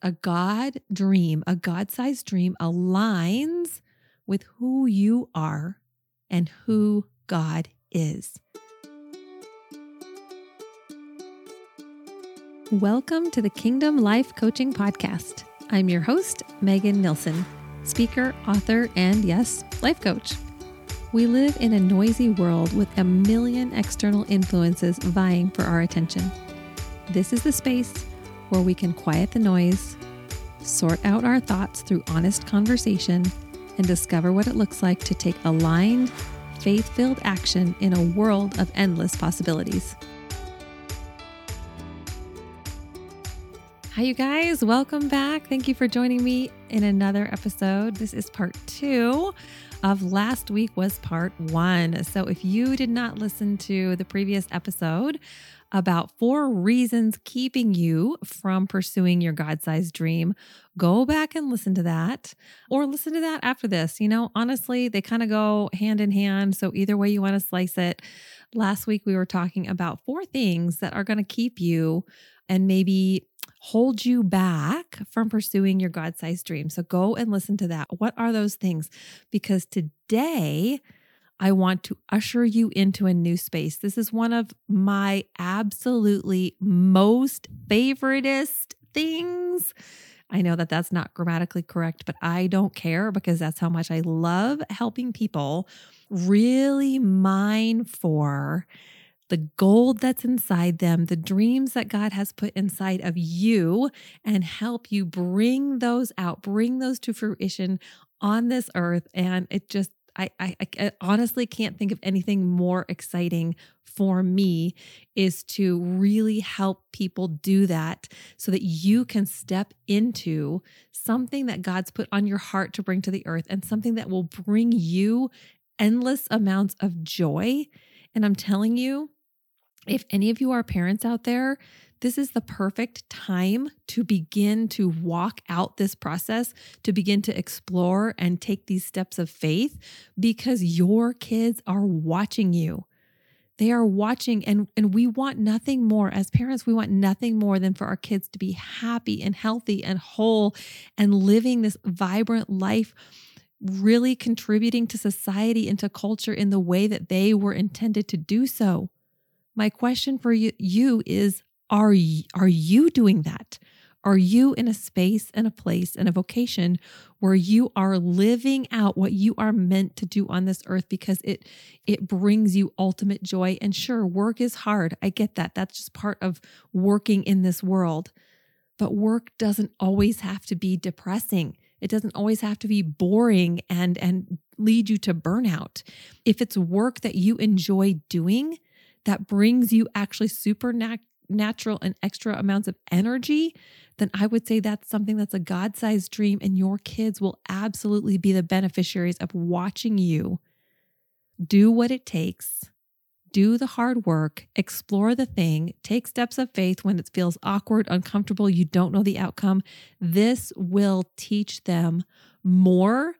A God dream, a God sized dream aligns with who you are and who God is. Welcome to the Kingdom Life Coaching Podcast. I'm your host, Megan Nilsson, speaker, author, and yes, life coach. We live in a noisy world with a million external influences vying for our attention. This is the space where we can quiet the noise, sort out our thoughts through honest conversation, and discover what it looks like to take aligned, faith filled action in a world of endless possibilities. Hi, you guys. Welcome back. Thank you for joining me in another episode. This is part two of last week was part one. So if you did not listen to the previous episode about four reasons keeping you from pursuing your God sized dream, go back and listen to that or listen to that after this. You know, honestly, they kind of go hand in hand. So either way you want to slice it. Last week we were talking about four things that are going to keep you and maybe hold you back from pursuing your God sized dream. So go and listen to that. What are those things? Because today, I want to usher you into a new space. This is one of my absolutely most favoriteest things. I know that that's not grammatically correct, but I don't care because that's how much I love helping people really mine for the gold that's inside them, the dreams that God has put inside of you, and help you bring those out, bring those to fruition on this earth. And it just, I, I, I honestly can't think of anything more exciting for me is to really help people do that so that you can step into something that God's put on your heart to bring to the earth and something that will bring you endless amounts of joy. And I'm telling you, if any of you are parents out there, this is the perfect time to begin to walk out this process, to begin to explore and take these steps of faith because your kids are watching you. They are watching, and, and we want nothing more. As parents, we want nothing more than for our kids to be happy and healthy and whole and living this vibrant life, really contributing to society and to culture in the way that they were intended to do so. My question for you, you is are you, are you doing that? Are you in a space and a place and a vocation where you are living out what you are meant to do on this earth because it it brings you ultimate joy and sure work is hard. I get that. That's just part of working in this world. But work doesn't always have to be depressing. It doesn't always have to be boring and and lead you to burnout. If it's work that you enjoy doing, that brings you actually supernatural and extra amounts of energy, then I would say that's something that's a God sized dream, and your kids will absolutely be the beneficiaries of watching you do what it takes, do the hard work, explore the thing, take steps of faith when it feels awkward, uncomfortable, you don't know the outcome. This will teach them more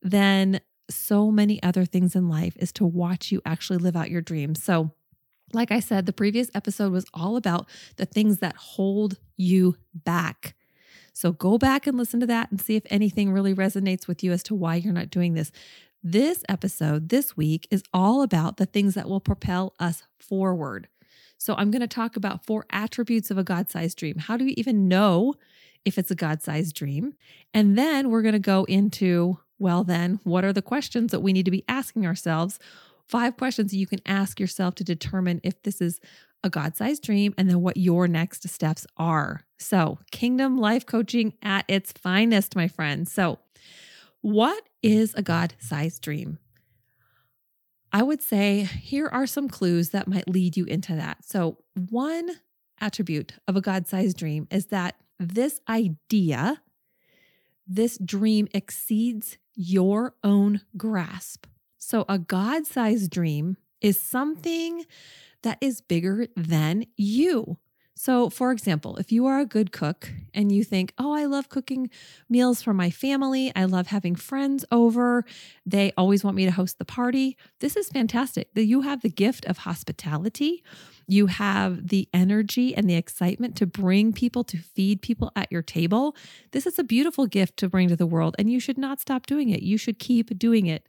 than so many other things in life is to watch you actually live out your dreams. So, like I said, the previous episode was all about the things that hold you back. So go back and listen to that and see if anything really resonates with you as to why you're not doing this. This episode this week is all about the things that will propel us forward. So I'm going to talk about four attributes of a God sized dream. How do we even know if it's a God sized dream? And then we're going to go into, well, then, what are the questions that we need to be asking ourselves five questions you can ask yourself to determine if this is a God sized dream and then what your next steps are. So, kingdom life coaching at its finest, my friends. So, what is a God sized dream? I would say here are some clues that might lead you into that. So, one attribute of a God sized dream is that this idea, this dream exceeds your own grasp. So, a God sized dream is mm. something that is bigger than you. So, for example, if you are a good cook and you think, oh, I love cooking meals for my family, I love having friends over, they always want me to host the party, this is fantastic. That you have the gift of hospitality. You have the energy and the excitement to bring people, to feed people at your table. This is a beautiful gift to bring to the world, and you should not stop doing it. You should keep doing it.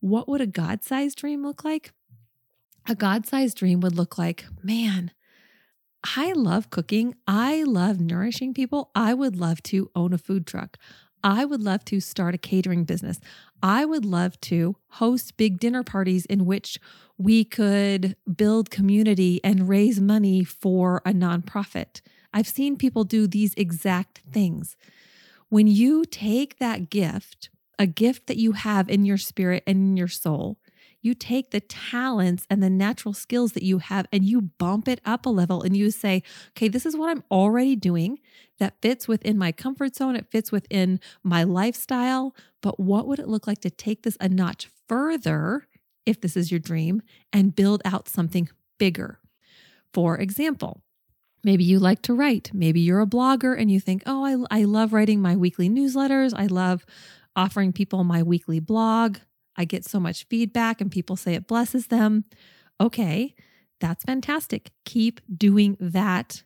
What would a God sized dream look like? A God sized dream would look like, man, I love cooking. I love nourishing people. I would love to own a food truck. I would love to start a catering business. I would love to host big dinner parties in which we could build community and raise money for a nonprofit. I've seen people do these exact things. When you take that gift, a gift that you have in your spirit and in your soul, you take the talents and the natural skills that you have and you bump it up a level and you say, okay, this is what I'm already doing that fits within my comfort zone, it fits within my lifestyle. But what would it look like to take this a notch further, if this is your dream, and build out something bigger? For example, Maybe you like to write. Maybe you're a blogger and you think, oh, I, I love writing my weekly newsletters. I love offering people my weekly blog. I get so much feedback and people say it blesses them. Okay, that's fantastic. Keep doing that.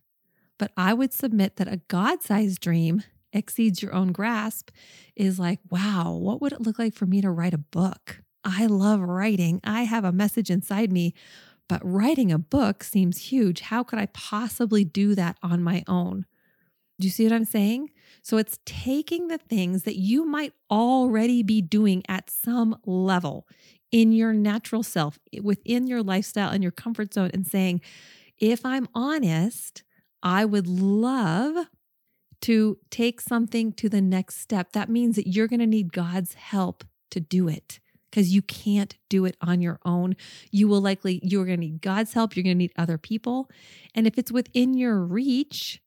But I would submit that a God sized dream exceeds your own grasp is like, wow, what would it look like for me to write a book? I love writing. I have a message inside me, but writing a book seems huge. How could I possibly do that on my own? Do you see what I'm saying? So it's taking the things that you might already be doing at some level in your natural self, within your lifestyle and your comfort zone, and saying, if I'm honest, I would love to take something to the next step. That means that you're going to need God's help to do it because you can't do it on your own. You will likely, you're going to need God's help. You're going to need other people. And if it's within your reach,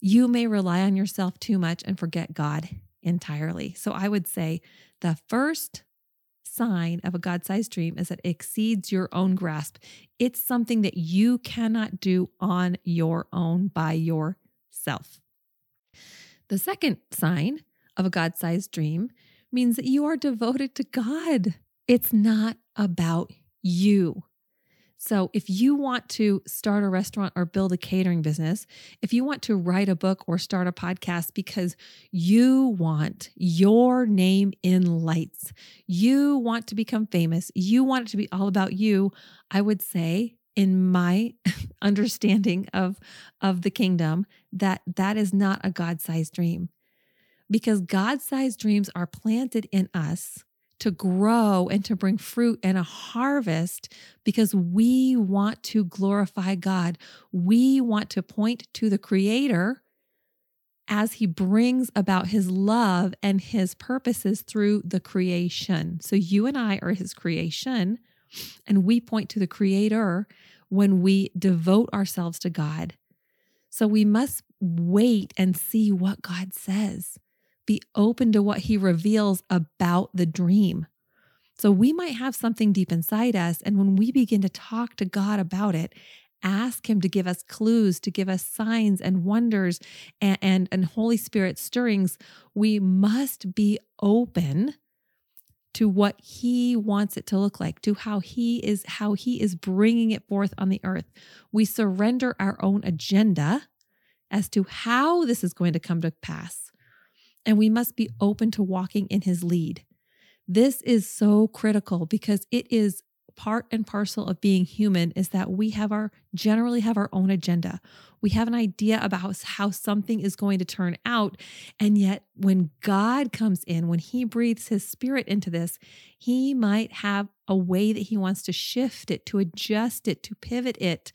you may rely on yourself too much and forget God entirely. So I would say the first sign of a God sized dream is that it exceeds your own grasp. It's something that you cannot do on your own by yourself. The second sign of a God sized dream means that you are devoted to God. It's not about you. So, if you want to start a restaurant or build a catering business, if you want to write a book or start a podcast because you want your name in lights, you want to become famous, you want it to be all about you, I would say in my understanding of of the kingdom that that is not a god-sized dream. Because god-sized dreams are planted in us to grow and to bring fruit and a harvest because we want to glorify God. We want to point to the Creator as He brings about His love and His purposes through the creation. So you and I are His creation, and we point to the Creator when we devote ourselves to God. So we must wait and see what God says be open to what he reveals about the dream. So we might have something deep inside us. And when we begin to talk to God about it, ask him to give us clues, to give us signs and wonders and, and, and Holy Spirit stirrings, we must be open to what he wants it to look like to how he is how he is bringing it forth on the earth we surrender our own agenda as to how this is going to come to pass and we must be open to walking in his lead. This is so critical because it is part and parcel of being human is that we have our generally have our own agenda. We have an idea about how something is going to turn out. And yet, when God comes in, when He breathes His Spirit into this, He might have a way that He wants to shift it, to adjust it, to pivot it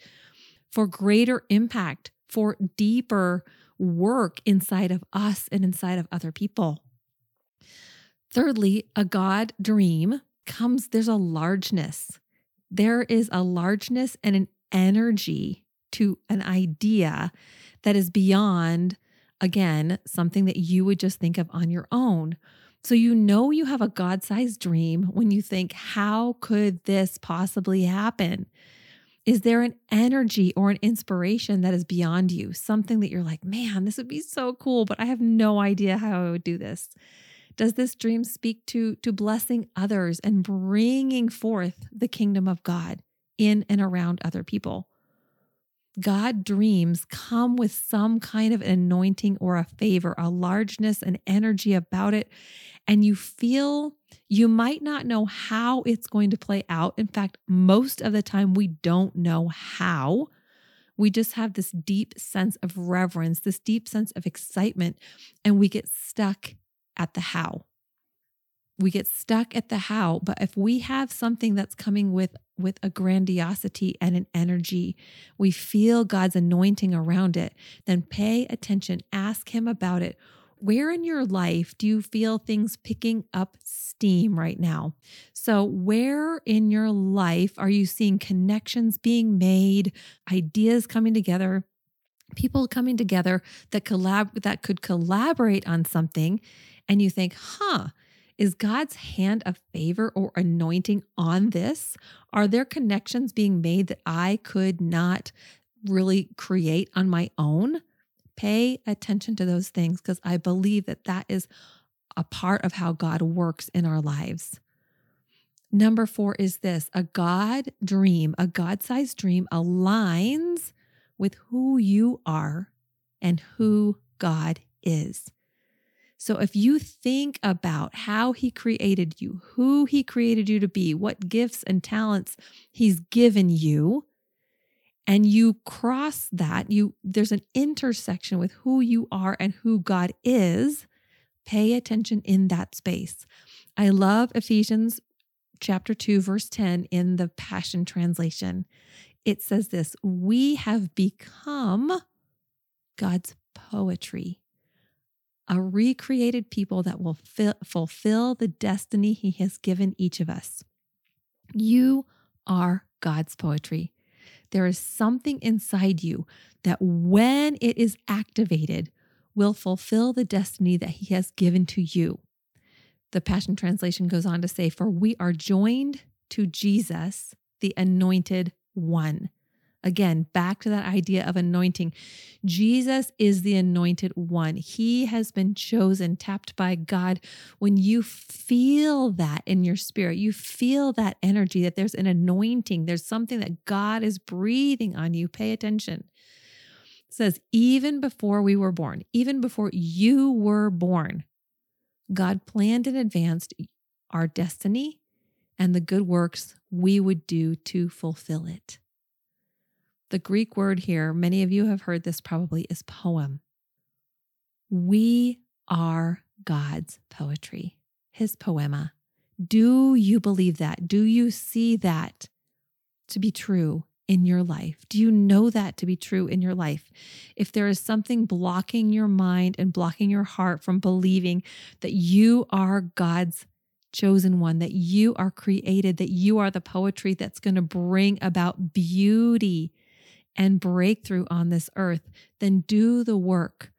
for greater impact, for deeper work inside of us and inside of other people. Thirdly, a God dream comes, there's a largeness. There is a largeness and an energy to an idea that is beyond, again, something that you would just think of on your own. So you know you have a God sized dream when you think, how could this possibly happen? Is there an energy or an inspiration that is beyond you? Something that you're like, man, this would be so cool, but I have no idea how I would do this. Does this dream speak to, to blessing others and bringing forth the kingdom of God in and around other people? God dreams come with some kind of an anointing or a favor, a largeness, an energy about it. And you feel you might not know how it's going to play out. In fact, most of the time, we don't know how. We just have this deep sense of reverence, this deep sense of excitement, and we get stuck at the how we get stuck at the how but if we have something that's coming with with a grandiosity and an energy we feel god's anointing around it then pay attention ask him about it where in your life do you feel things picking up steam right now? So, where in your life are you seeing connections being made, ideas coming together, people coming together that collab that could collaborate on something and you think, "Huh, is God's hand of favor or anointing on this? Are there connections being made that I could not really create on my own? Pay attention to those things because I believe that that is a part of how God works in our lives. Number four is this a God dream, a God sized dream aligns with who you are and who God is. So if you think about how he created you, who he created you to be, what gifts and talents he's given you, and you cross that, you there's an intersection with who you are and who God is, pay attention in that space. I love Ephesians chapter 2 verse 10 in the Passion translation. It says this, we have become God's poetry a recreated people that will fi- fulfill the destiny He has given each of us. You are God's poetry. There is something inside you that, when it is activated, will fulfill the destiny that He has given to you. The Passion Translation goes on to say, For we are joined to Jesus, the anointed one. Again, back to that idea of anointing. Jesus is the anointed one. He has been chosen, tapped by God. When you feel that in your spirit, you feel that energy, that there's an anointing, there's something that God is breathing on you. Pay attention. It says, even before we were born, even before you were born, God planned and advanced our destiny and the good works we would do to fulfill it. The Greek word here, many of you have heard this probably, is poem. We are God's poetry, his poema. Do you believe that? Do you see that to be true in your life? Do you know that to be true in your life? If there is something blocking your mind and blocking your heart from believing that you are God's chosen one, that you are created, that you are the poetry that's going to bring about beauty and breakthrough on this earth, then do the work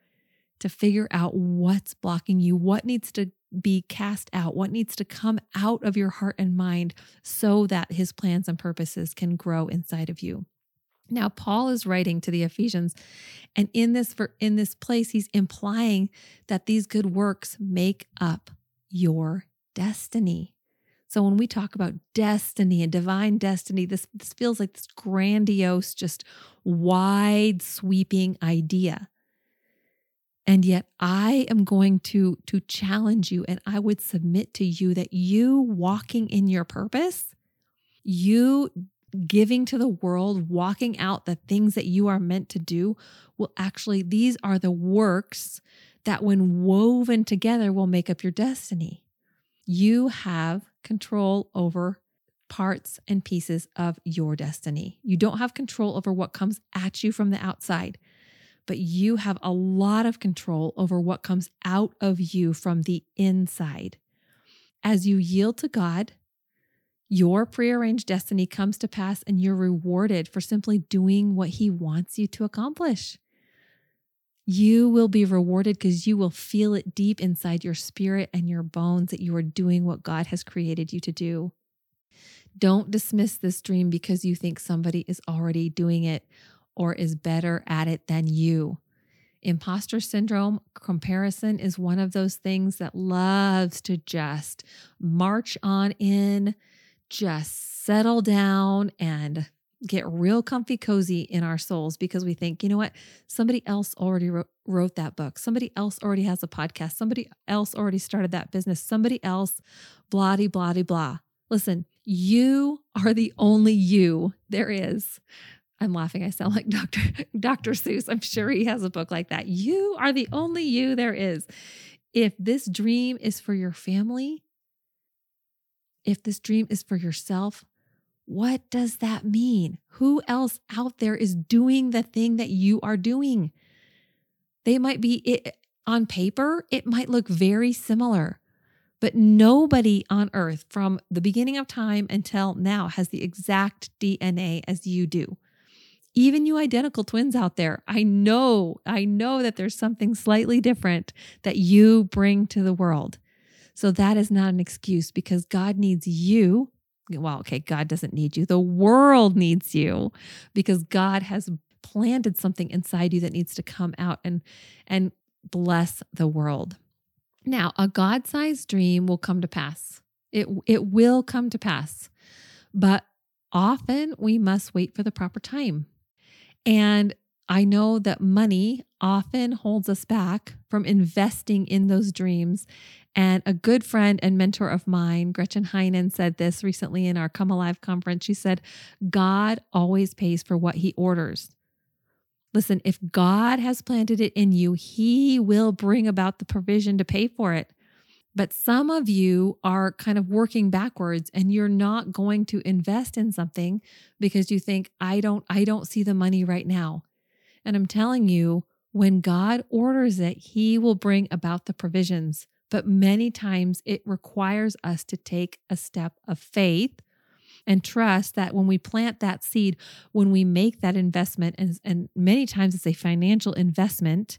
to figure out what's blocking you, what needs to be cast out, what needs to come out of your heart and mind so that his plans and purposes can grow inside of you. Now Paul is writing to the Ephesians and in this for in this place he's implying that these good works make up your destiny. So when we talk about destiny and divine destiny, this, this feels like this grandiose, just wide sweeping idea. And yet I am going to, to challenge you and I would submit to you that you walking in your purpose, you giving to the world, walking out the things that you are meant to do, will actually, these are the works that when woven together will make up your destiny. You have control over parts and pieces of your destiny. You don't have control over what comes at you from the outside, but you have a lot of control over what comes out of you from the inside. As you yield to God, your prearranged destiny comes to pass and you're rewarded for simply doing what He wants you to accomplish. You will be rewarded because you will feel it deep inside your spirit and your bones that you are doing what God has created you to do. Don't dismiss this dream because you think somebody is already doing it or is better at it than you. Imposter syndrome comparison is one of those things that loves to just march on in, just settle down and get real comfy cozy in our souls because we think, you know what? Somebody else already wrote, wrote that book. Somebody else already has a podcast. Somebody else already started that business. Somebody else, blah, blah, blah. Listen, you are the only you there is. I'm laughing. I sound like Dr. Dr. Seuss. I'm sure he has a book like that. You are the only you there is. If this dream is for your family, if this dream is for yourself, what does that mean? Who else out there is doing the thing that you are doing? They might be it, on paper, it might look very similar, but nobody on earth from the beginning of time until now has the exact DNA as you do even you identical twins out there, I know, I know that there's something slightly different that you bring to the world. So that is not an excuse because God needs you. Well, okay, God doesn't need you. The world needs you because God has planted something inside you that needs to come out and and bless the world. Now, a God-sized dream will come to pass. It it will come to pass. But often we must wait for the proper time. And I know that money often holds us back from investing in those dreams. And a good friend and mentor of mine, Gretchen Heinen, said this recently in our Come Alive conference. She said, God always pays for what he orders. Listen, if God has planted it in you, he will bring about the provision to pay for it. But some of you are kind of working backwards and you're not going to invest in something because you think I don't I don't see the money right now. And I'm telling you, when God orders it, he will bring about the provisions. But many times it requires us to take a step of faith and trust that when we plant that seed, when we make that investment, and, and many times it's a financial investment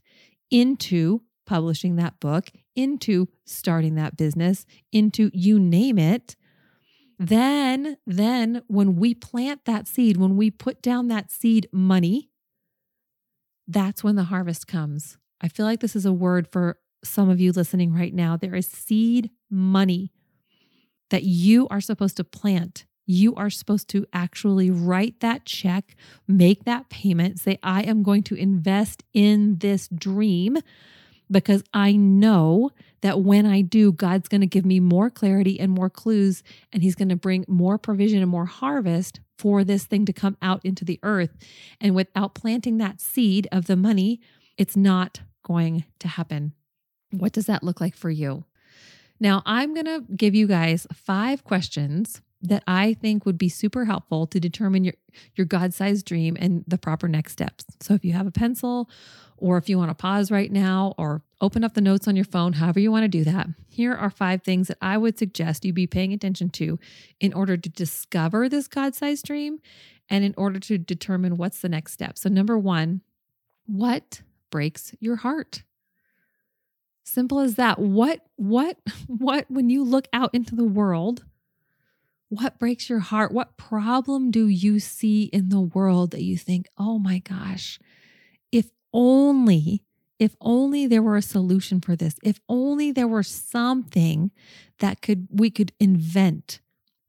into publishing that book, into starting that business, into you name it. Then, then when we plant that seed, when we put down that seed money, that's when the harvest comes. I feel like this is a word for some of you listening right now. There is seed money that you are supposed to plant. You are supposed to actually write that check, make that payment, say, I am going to invest in this dream because I know that when I do, God's going to give me more clarity and more clues, and He's going to bring more provision and more harvest for this thing to come out into the earth. And without planting that seed of the money, it's not going to happen. What does that look like for you? Now, I'm going to give you guys five questions that I think would be super helpful to determine your, your God sized dream and the proper next steps. So if you have a pencil or if you want to pause right now or open up the notes on your phone, however you want to do that, here are five things that I would suggest you be paying attention to in order to discover this God sized dream and in order to determine what's the next step. So, number one, what breaks your heart? Simple as that. What, what, what, when you look out into the world, what breaks your heart? What problem do you see in the world that you think, oh my gosh, if only, if only there were a solution for this, if only there were something that could we could invent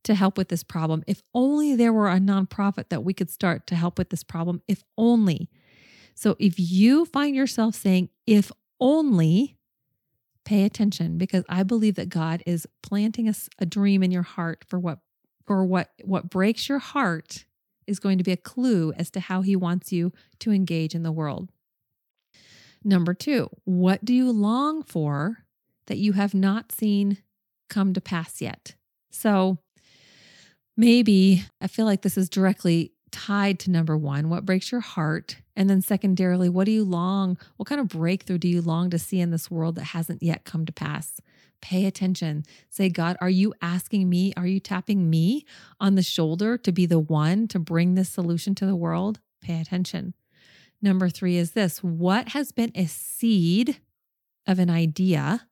to help with this problem, if only there were a nonprofit that we could start to help with this problem, if only. So if you find yourself saying, if only, pay attention because I believe that God is planting a, a dream in your heart for what for what what breaks your heart is going to be a clue as to how he wants you to engage in the world. Number 2, what do you long for that you have not seen come to pass yet? So maybe I feel like this is directly tied to number 1, what breaks your heart? And then secondarily, what do you long, what kind of breakthrough do you long to see in this world that hasn't yet come to pass? Pay attention. Say, God, are you asking me? Are you tapping me on the shoulder to be the one to bring this solution to the world? Pay attention. Number three is this What has been a seed of an idea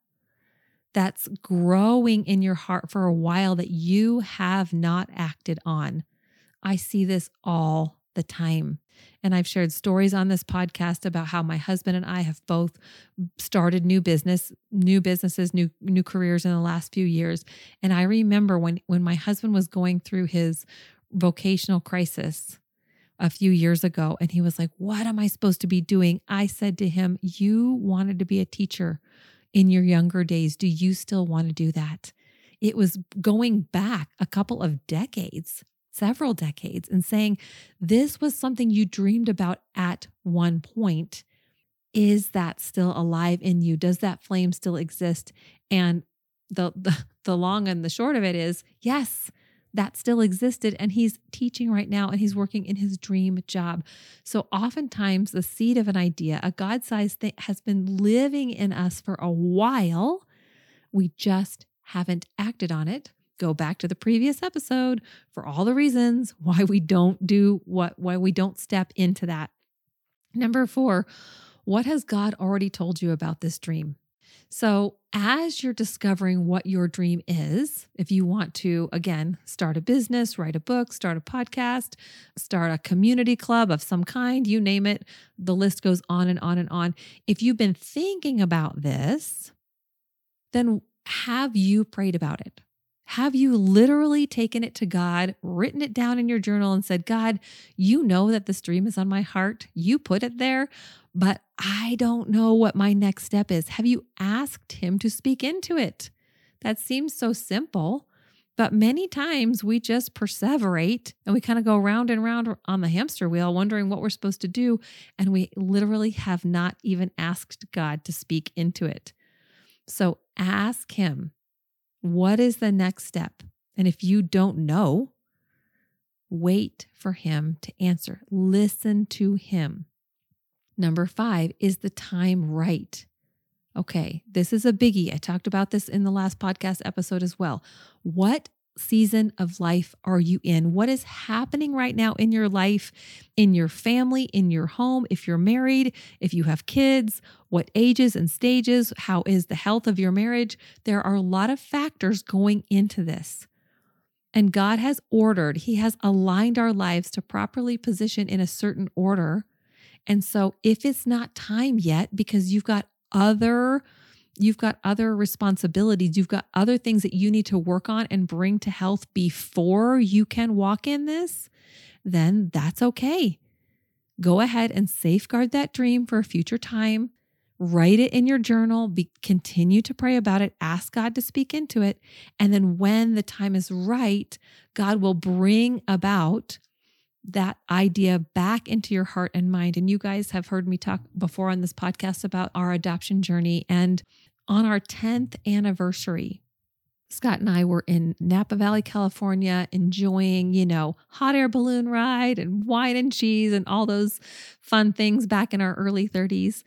that's growing in your heart for a while that you have not acted on. I see this all the time. And I've shared stories on this podcast about how my husband and I have both started new business, new businesses, new new careers in the last few years. And I remember when when my husband was going through his vocational crisis a few years ago and he was like, "What am I supposed to be doing?" I said to him, "You wanted to be a teacher in your younger days. Do you still want to do that?" It was going back a couple of decades several decades and saying, This was something you dreamed about at one point. Is that still alive in you? Does that flame still exist? And the, the, the long and the short of it is yes, that still existed. And he's teaching right now and he's working in his dream job. So, oftentimes, the seed of an idea, a God sized thing, has been living in us for a while. We just haven't acted on it go back to the previous episode for all the reasons why we don't do what, why we don't step into that. Number four, what has God already told you about this dream? So, as you're discovering what your dream is, if you want to, again, start a business, write a book, start a podcast, start a community club of some kind, you name it, the list goes on and on and on. If you've been thinking about this, then have you prayed about it? Have you literally taken it to God, written it down in your journal, and said, God, you know that this dream is on my heart. You put it there, but I don't know what my next step is. Have you asked Him to speak into it? That seems so simple, but many times we just perseverate and we kind of go round and round on the hamster wheel, wondering what we're supposed to do. And we literally have not even asked God to speak into it. So ask Him what is the next step? And if you don't know, wait for him to answer. Listen to him. Number five, is the time right? Okay, this is a biggie. I talked about this in the last podcast episode as well. What season of life are you in? What is happening right now in your life, in your family, in your home? If you're married, if you have kids, what ages and stages? How is the health of your marriage? There are a lot of factors going into this. And God has ordered, He has aligned our lives to properly position in a certain order. And so if it's not time yet because you've got other You've got other responsibilities. You've got other things that you need to work on and bring to health before you can walk in this. Then that's okay. Go ahead and safeguard that dream for a future time. Write it in your journal. Be, continue to pray about it. Ask God to speak into it. And then when the time is right, God will bring about that idea back into your heart and mind. And you guys have heard me talk before on this podcast about our adoption journey. And on our 10th anniversary, Scott and I were in Napa Valley, California, enjoying, you know, hot air balloon ride and wine and cheese and all those fun things back in our early 30s.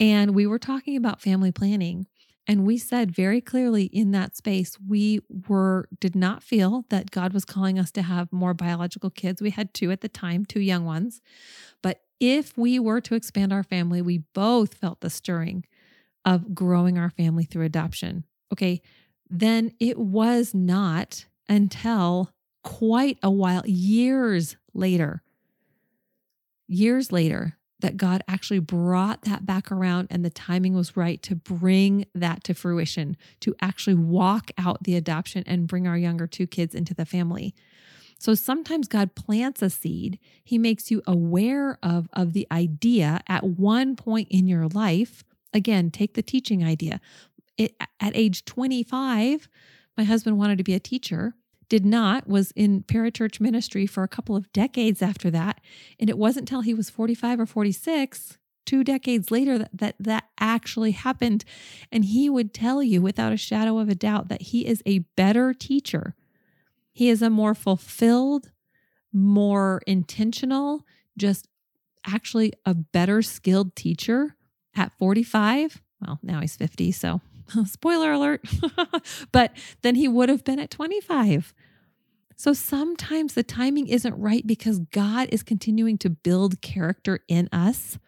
And we were talking about family planning. And we said very clearly in that space, we were, did not feel that God was calling us to have more biological kids. We had two at the time, two young ones. But if we were to expand our family, we both felt the stirring of growing our family through adoption. Okay. Then it was not until quite a while, years later, years later, that God actually brought that back around and the timing was right to bring that to fruition, to actually walk out the adoption and bring our younger two kids into the family. So sometimes God plants a seed. He makes you aware of, of the idea at one point in your life Again, take the teaching idea. It, at age 25, my husband wanted to be a teacher, did not, was in parachurch ministry for a couple of decades after that. And it wasn't until he was 45 or 46, two decades later, that, that that actually happened. And he would tell you without a shadow of a doubt that he is a better teacher. He is a more fulfilled, more intentional, just actually a better skilled teacher at 45, well, now he's 50, so spoiler alert, but then he would have been at 25. So sometimes the timing isn't right because God is continuing to build character in us.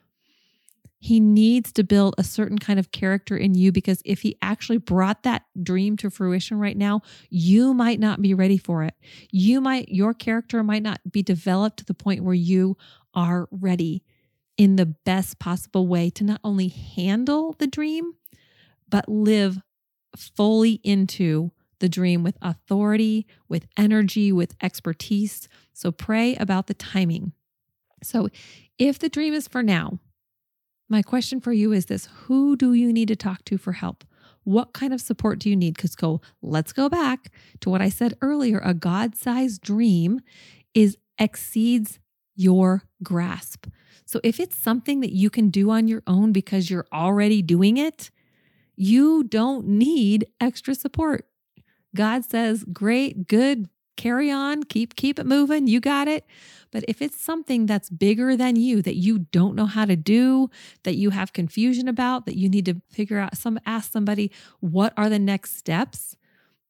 He needs to build a certain kind of character in you because if he actually brought that dream to fruition right now, you might not be ready for it. You might, your character might not be developed to the point where you are ready in the best possible way to not only handle the dream, but live fully into the dream with authority, with energy, with expertise. So pray about the timing. So if the dream is for now, my question for you is this Who do you need to talk to for help? What kind of support do you need? Because go, let's go back to what I said earlier. A God-sized dream is exceeds your grasp. So if it's something that you can do on your own because you're already doing it, you don't need extra support. God says, "Great, good, carry on, keep keep it moving, you got it." But if it's something that's bigger than you that you don't know how to do, that you have confusion about, that you need to figure out some ask somebody, "What are the next steps?"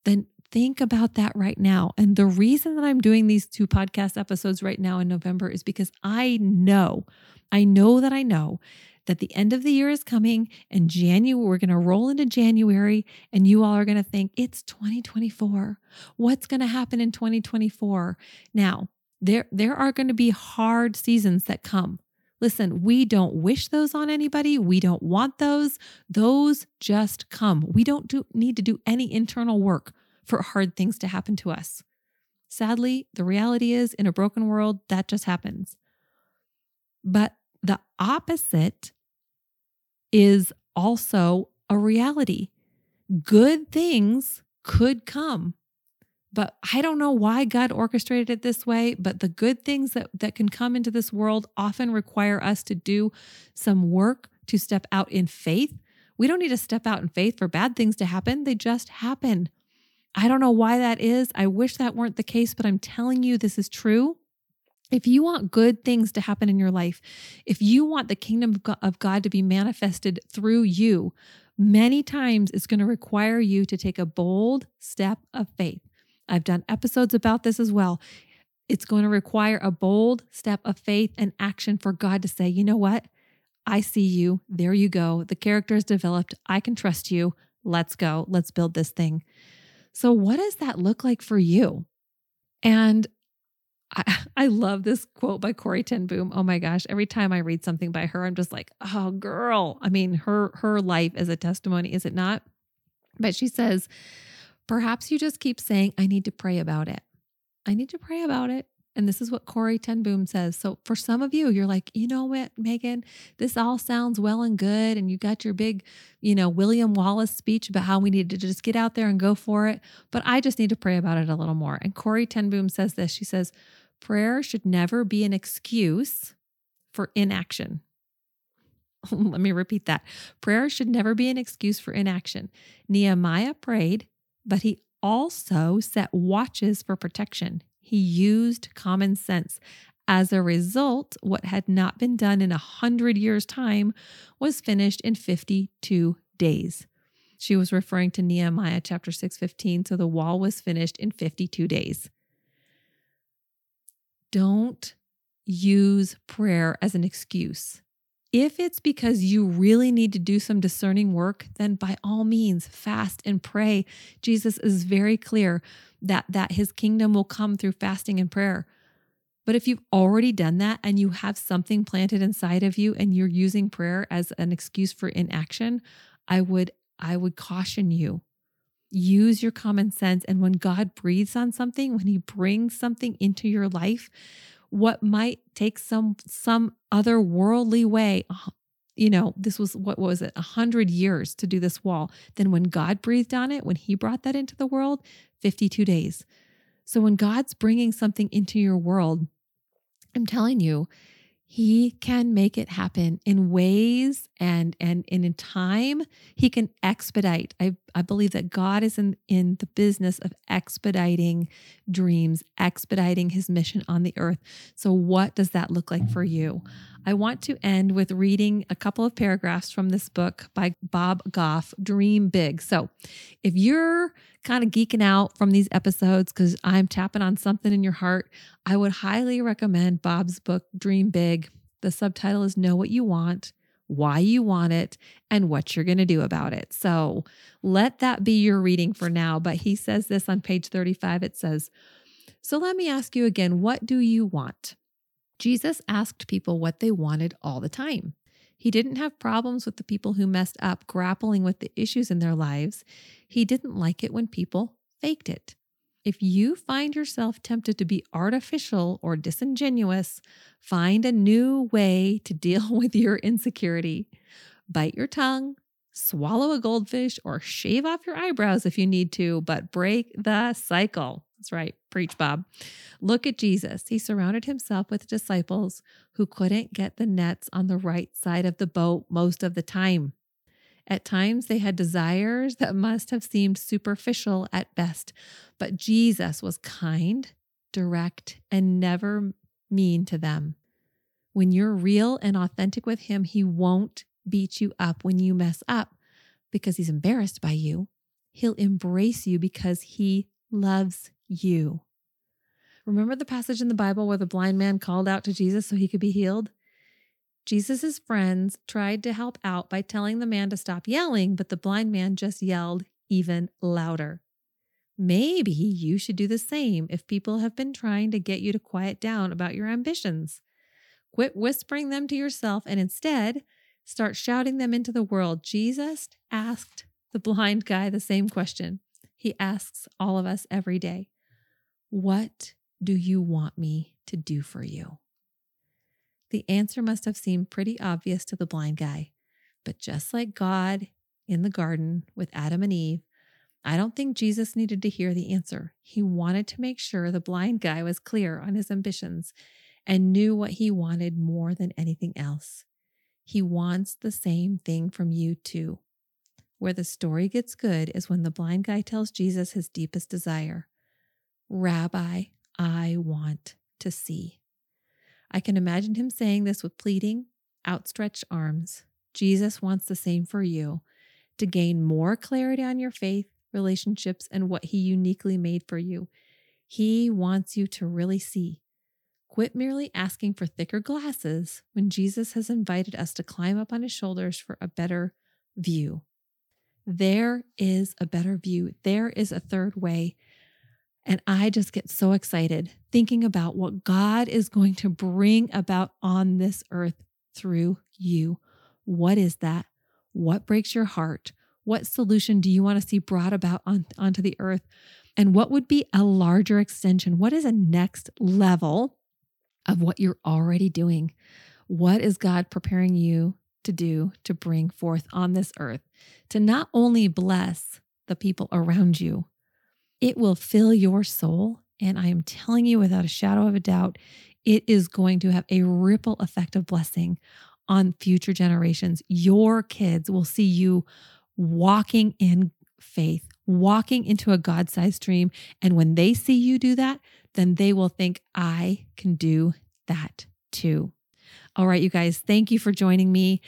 then think about that right now. And the reason that I'm doing these two podcast episodes right now in November is because I know, I know that I know that the end of the year is coming and January, we're going to roll into January and you all are going to think it's 2024. What's going to happen in 2024? Now, there, there are going to be hard seasons that come. Listen, we don't wish those on anybody. We don't want those. Those just come. We don't do, need to do any internal work for hard things to happen to us. Sadly, the reality is in a broken world, that just happens. But the opposite is also a reality. Good things could come. But I don't know why God orchestrated it this way, but the good things that, that can come into this world often require us to do some work to step out in faith. We don't need to step out in faith for bad things to happen, they just happen. I don't know why that is. I wish that weren't the case, but I'm telling you, this is true. If you want good things to happen in your life, if you want the kingdom of God to be manifested through you, many times it's going to require you to take a bold step of faith. I've done episodes about this as well. It's going to require a bold step of faith and action for God to say, you know what? I see you. There you go. The character is developed. I can trust you. Let's go. Let's build this thing. So, what does that look like for you? And I, I love this quote by Corrie ten Boom. Oh my gosh, every time I read something by her, I'm just like, oh girl. I mean, her her life is a testimony, is it not? But she says, perhaps you just keep saying, I need to pray about it. I need to pray about it. And this is what Corrie ten Boom says. So for some of you, you're like, you know what, Megan, this all sounds well and good. And you got your big, you know, William Wallace speech about how we need to just get out there and go for it. But I just need to pray about it a little more. And Corrie ten Boom says this. She says, prayer should never be an excuse for inaction. Let me repeat that. Prayer should never be an excuse for inaction. Nehemiah prayed, but he also set watches for protection. He used common sense. As a result, what had not been done in a hundred years' time was finished in 52 days. She was referring to Nehemiah chapter 6, 15. So the wall was finished in 52 days. Don't use prayer as an excuse. If it's because you really need to do some discerning work, then by all means fast and pray. Jesus is very clear that that his kingdom will come through fasting and prayer. But if you've already done that and you have something planted inside of you and you're using prayer as an excuse for inaction, I would I would caution you. Use your common sense and when God breathes on something, when he brings something into your life, what might take some some other worldly way uh, you know this was what was it? A hundred years to do this wall. Then when god breathed on it when he brought that into the world 52 days. So when god's bringing something into your world i'm telling you he can make it happen in ways and and, and in time he can expedite. I, I believe that god is in, in the business of expediting dreams expediting his mission on the earth. So what does that look like for you? I want to end with reading a couple of paragraphs from this book by bob goff dream big. So if you're kind of geeking out from these episodes because I'm tapping on something in your heart, I would highly recommend Bob's book, Dream Big. The subtitle is Know What You Want, why you want it, and what you're going to do about it. So let that be your reading for now. But he says this on page 35 it says, So let me ask you again, what do you want? Jesus asked people what they wanted all the time. He didn't have problems with the people who messed up grappling with the issues in their lives. He didn't like it when people faked it. If you find yourself tempted to be artificial or disingenuous, find a new way to deal with your insecurity. Bite your tongue, swallow a goldfish, or shave off your eyebrows if you need to, but break the cycle. That's right. Preach, Bob. Look at Jesus. He surrounded himself with disciples who couldn't get the nets on the right side of the boat most of the time. At times, they had desires that must have seemed superficial at best, but Jesus was kind, direct, and never mean to them. When you're real and authentic with Him, He won't beat you up when you mess up because He's embarrassed by you. He'll embrace you because He loves you. Remember the passage in the Bible where the blind man called out to Jesus so he could be healed? Jesus' friends tried to help out by telling the man to stop yelling, but the blind man just yelled even louder. Maybe you should do the same if people have been trying to get you to quiet down about your ambitions. Quit whispering them to yourself and instead start shouting them into the world. Jesus asked the blind guy the same question. He asks all of us every day What do you want me to do for you? The answer must have seemed pretty obvious to the blind guy. But just like God in the garden with Adam and Eve, I don't think Jesus needed to hear the answer. He wanted to make sure the blind guy was clear on his ambitions and knew what he wanted more than anything else. He wants the same thing from you too. Where the story gets good is when the blind guy tells Jesus his deepest desire Rabbi, I want to see. I can imagine him saying this with pleading, outstretched arms. Jesus wants the same for you to gain more clarity on your faith, relationships, and what he uniquely made for you. He wants you to really see. Quit merely asking for thicker glasses when Jesus has invited us to climb up on his shoulders for a better view. There is a better view. There is a third way. And I just get so excited thinking about what God is going to bring about on this earth through you. What is that? What breaks your heart? What solution do you want to see brought about on, onto the earth? And what would be a larger extension? What is a next level of what you're already doing? What is God preparing you to do to bring forth on this earth to not only bless the people around you, it will fill your soul. And I am telling you without a shadow of a doubt, it is going to have a ripple effect of blessing on future generations. Your kids will see you walking in faith, walking into a God sized dream. And when they see you do that, then they will think, I can do that too. All right, you guys, thank you for joining me.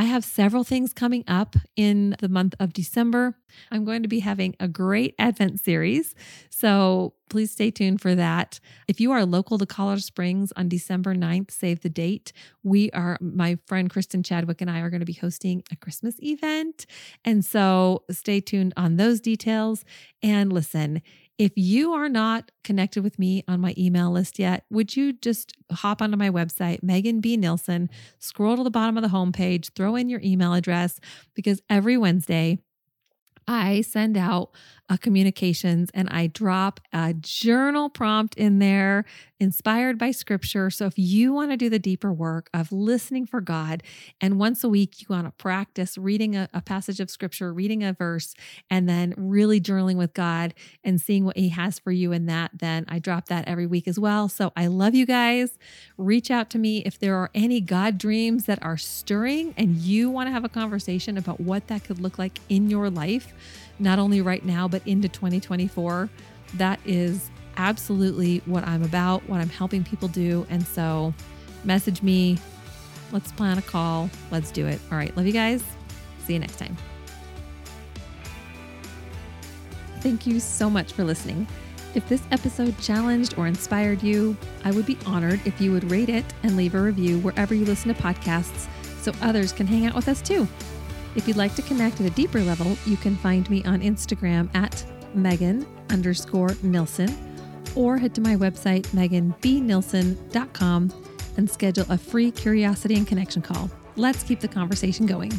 I have several things coming up in the month of December. I'm going to be having a great Advent series. So please stay tuned for that. If you are local to Colorado Springs on December 9th, save the date. We are, my friend Kristen Chadwick and I are going to be hosting a Christmas event. And so stay tuned on those details. And listen, if you are not connected with me on my email list yet, would you just hop onto my website, Megan B. Nilsson, scroll to the bottom of the homepage, throw in your email address, because every Wednesday I send out uh, communications and I drop a journal prompt in there inspired by scripture. So if you want to do the deeper work of listening for God, and once a week you want to practice reading a, a passage of scripture, reading a verse, and then really journaling with God and seeing what He has for you in that, then I drop that every week as well. So I love you guys. Reach out to me if there are any God dreams that are stirring and you want to have a conversation about what that could look like in your life not only right now, but into 2024. That is absolutely what I'm about, what I'm helping people do. And so, message me. Let's plan a call. Let's do it. All right. Love you guys. See you next time. Thank you so much for listening. If this episode challenged or inspired you, I would be honored if you would rate it and leave a review wherever you listen to podcasts so others can hang out with us too. If you'd like to connect at a deeper level, you can find me on Instagram at Megan underscore Nilsson or head to my website, meganbnilsson.com, and schedule a free curiosity and connection call. Let's keep the conversation going.